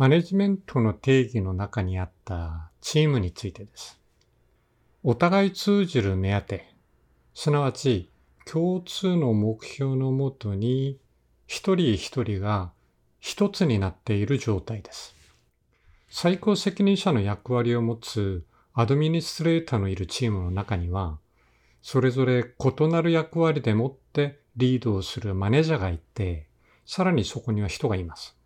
マネジメントの定義の中にあったチームについてです。お互い通じる目当て、すなわち共通の目標のもとに一人一人が一つになっている状態です。最高責任者の役割を持つアドミニストレーターのいるチームの中には、それぞれ異なる役割でもってリードをするマネージャーがいて、さらにそこには人がいます。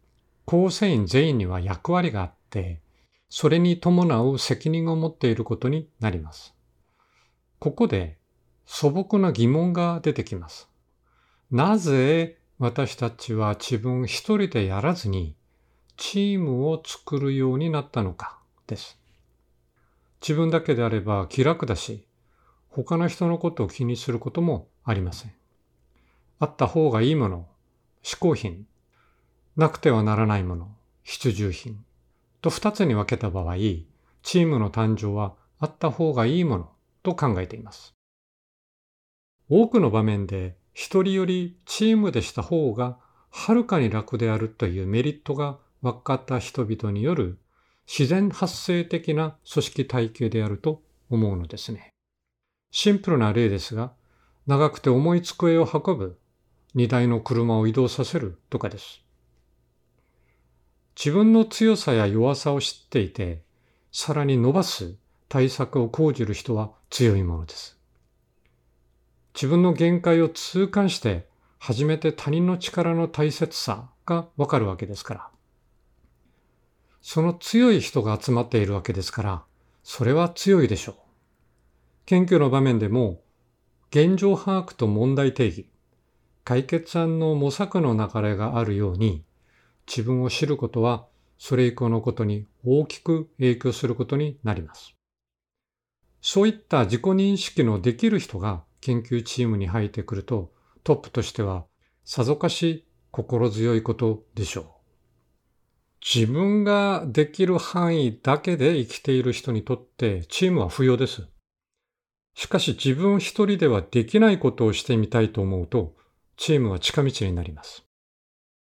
構成員全員には役割があって、それに伴う責任を持っていることになります。ここで素朴な疑問が出てきます。なぜ私たちは自分一人でやらずにチームを作るようになったのかです。自分だけであれば気楽だし、他の人のことを気にすることもありません。あった方がいいもの、嗜好品、なくてはならないもの、必需品と二つに分けた場合、チームの誕生はあった方がいいものと考えています。多くの場面で一人よりチームでした方がはるかに楽であるというメリットが分かった人々による自然発生的な組織体系であると思うのですね。シンプルな例ですが、長くて重い机を運ぶ、荷台の車を移動させるとかです。自分の強さや弱さを知っていて、さらに伸ばす対策を講じる人は強いものです。自分の限界を痛感して、初めて他人の力の大切さがわかるわけですから。その強い人が集まっているわけですから、それは強いでしょう。研究の場面でも、現状把握と問題定義、解決案の模索の流れがあるように、自分を知ることはそれ以降のことに大きく影響することになります。そういった自己認識のできる人が研究チームに入ってくるとトップとしてはさぞかし心強いことでしょう。自分ができる範囲だけで生きている人にとってチームは不要です。しかし自分一人ではできないことをしてみたいと思うとチームは近道になります。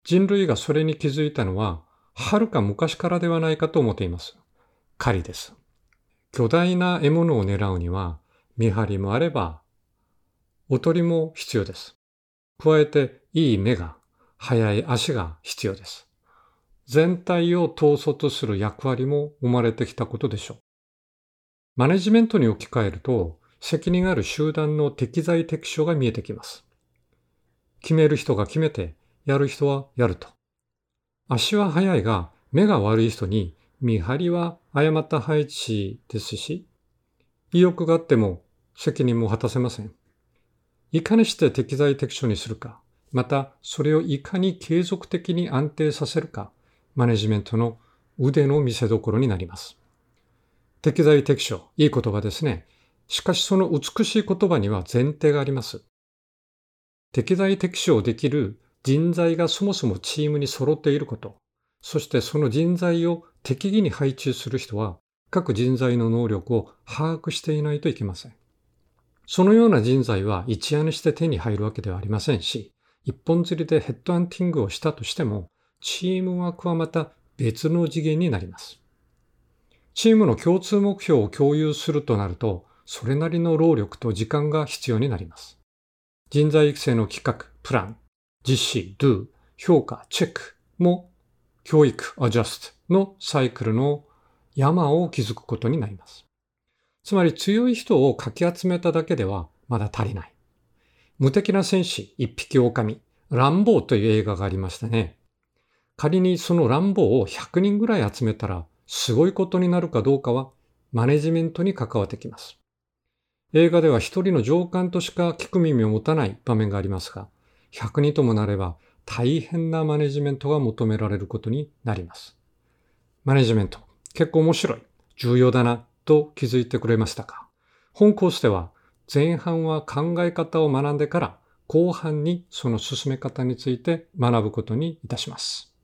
人類がそれに気づいたのは、はるか昔からではないかと思っています。狩りです。巨大な獲物を狙うには、見張りもあれば、おとりも必要です。加えて、いい目が、速い足が必要です。全体を統率する役割も生まれてきたことでしょう。マネジメントに置き換えると、責任ある集団の適材適所が見えてきます。決める人が決めて、やる人はやると。足は速いが目が悪い人に見張りは誤った配置ですし、意欲があっても責任も果たせません。いかにして適材適所にするか、またそれをいかに継続的に安定させるか、マネジメントの腕の見せ所になります。適材適所、いい言葉ですね。しかしその美しい言葉には前提があります。適材適所をできる人材がそもそもチームに揃っていること、そしてその人材を適宜に配置する人は、各人材の能力を把握していないといけません。そのような人材は一夜にして手に入るわけではありませんし、一本釣りでヘッドアンティングをしたとしても、チームワークはまた別の次元になります。チームの共通目標を共有するとなると、それなりの労力と時間が必要になります。人材育成の企画、プラン、実施、do、評価、チェックも教育、adjust のサイクルの山を築くことになります。つまり強い人をかき集めただけではまだ足りない。無敵な戦士、一匹狼、ランボーという映画がありましたね。仮にそのランボーを100人ぐらい集めたらすごいことになるかどうかはマネジメントに関わってきます。映画では一人の上官としか聞く耳を持たない場面がありますが、100人ともなれば大変なマネジメントが求められることになります。マネジメント、結構面白い、重要だなと気づいてくれましたか？本コースでは前半は考え方を学んでから後半にその進め方について学ぶことにいたします。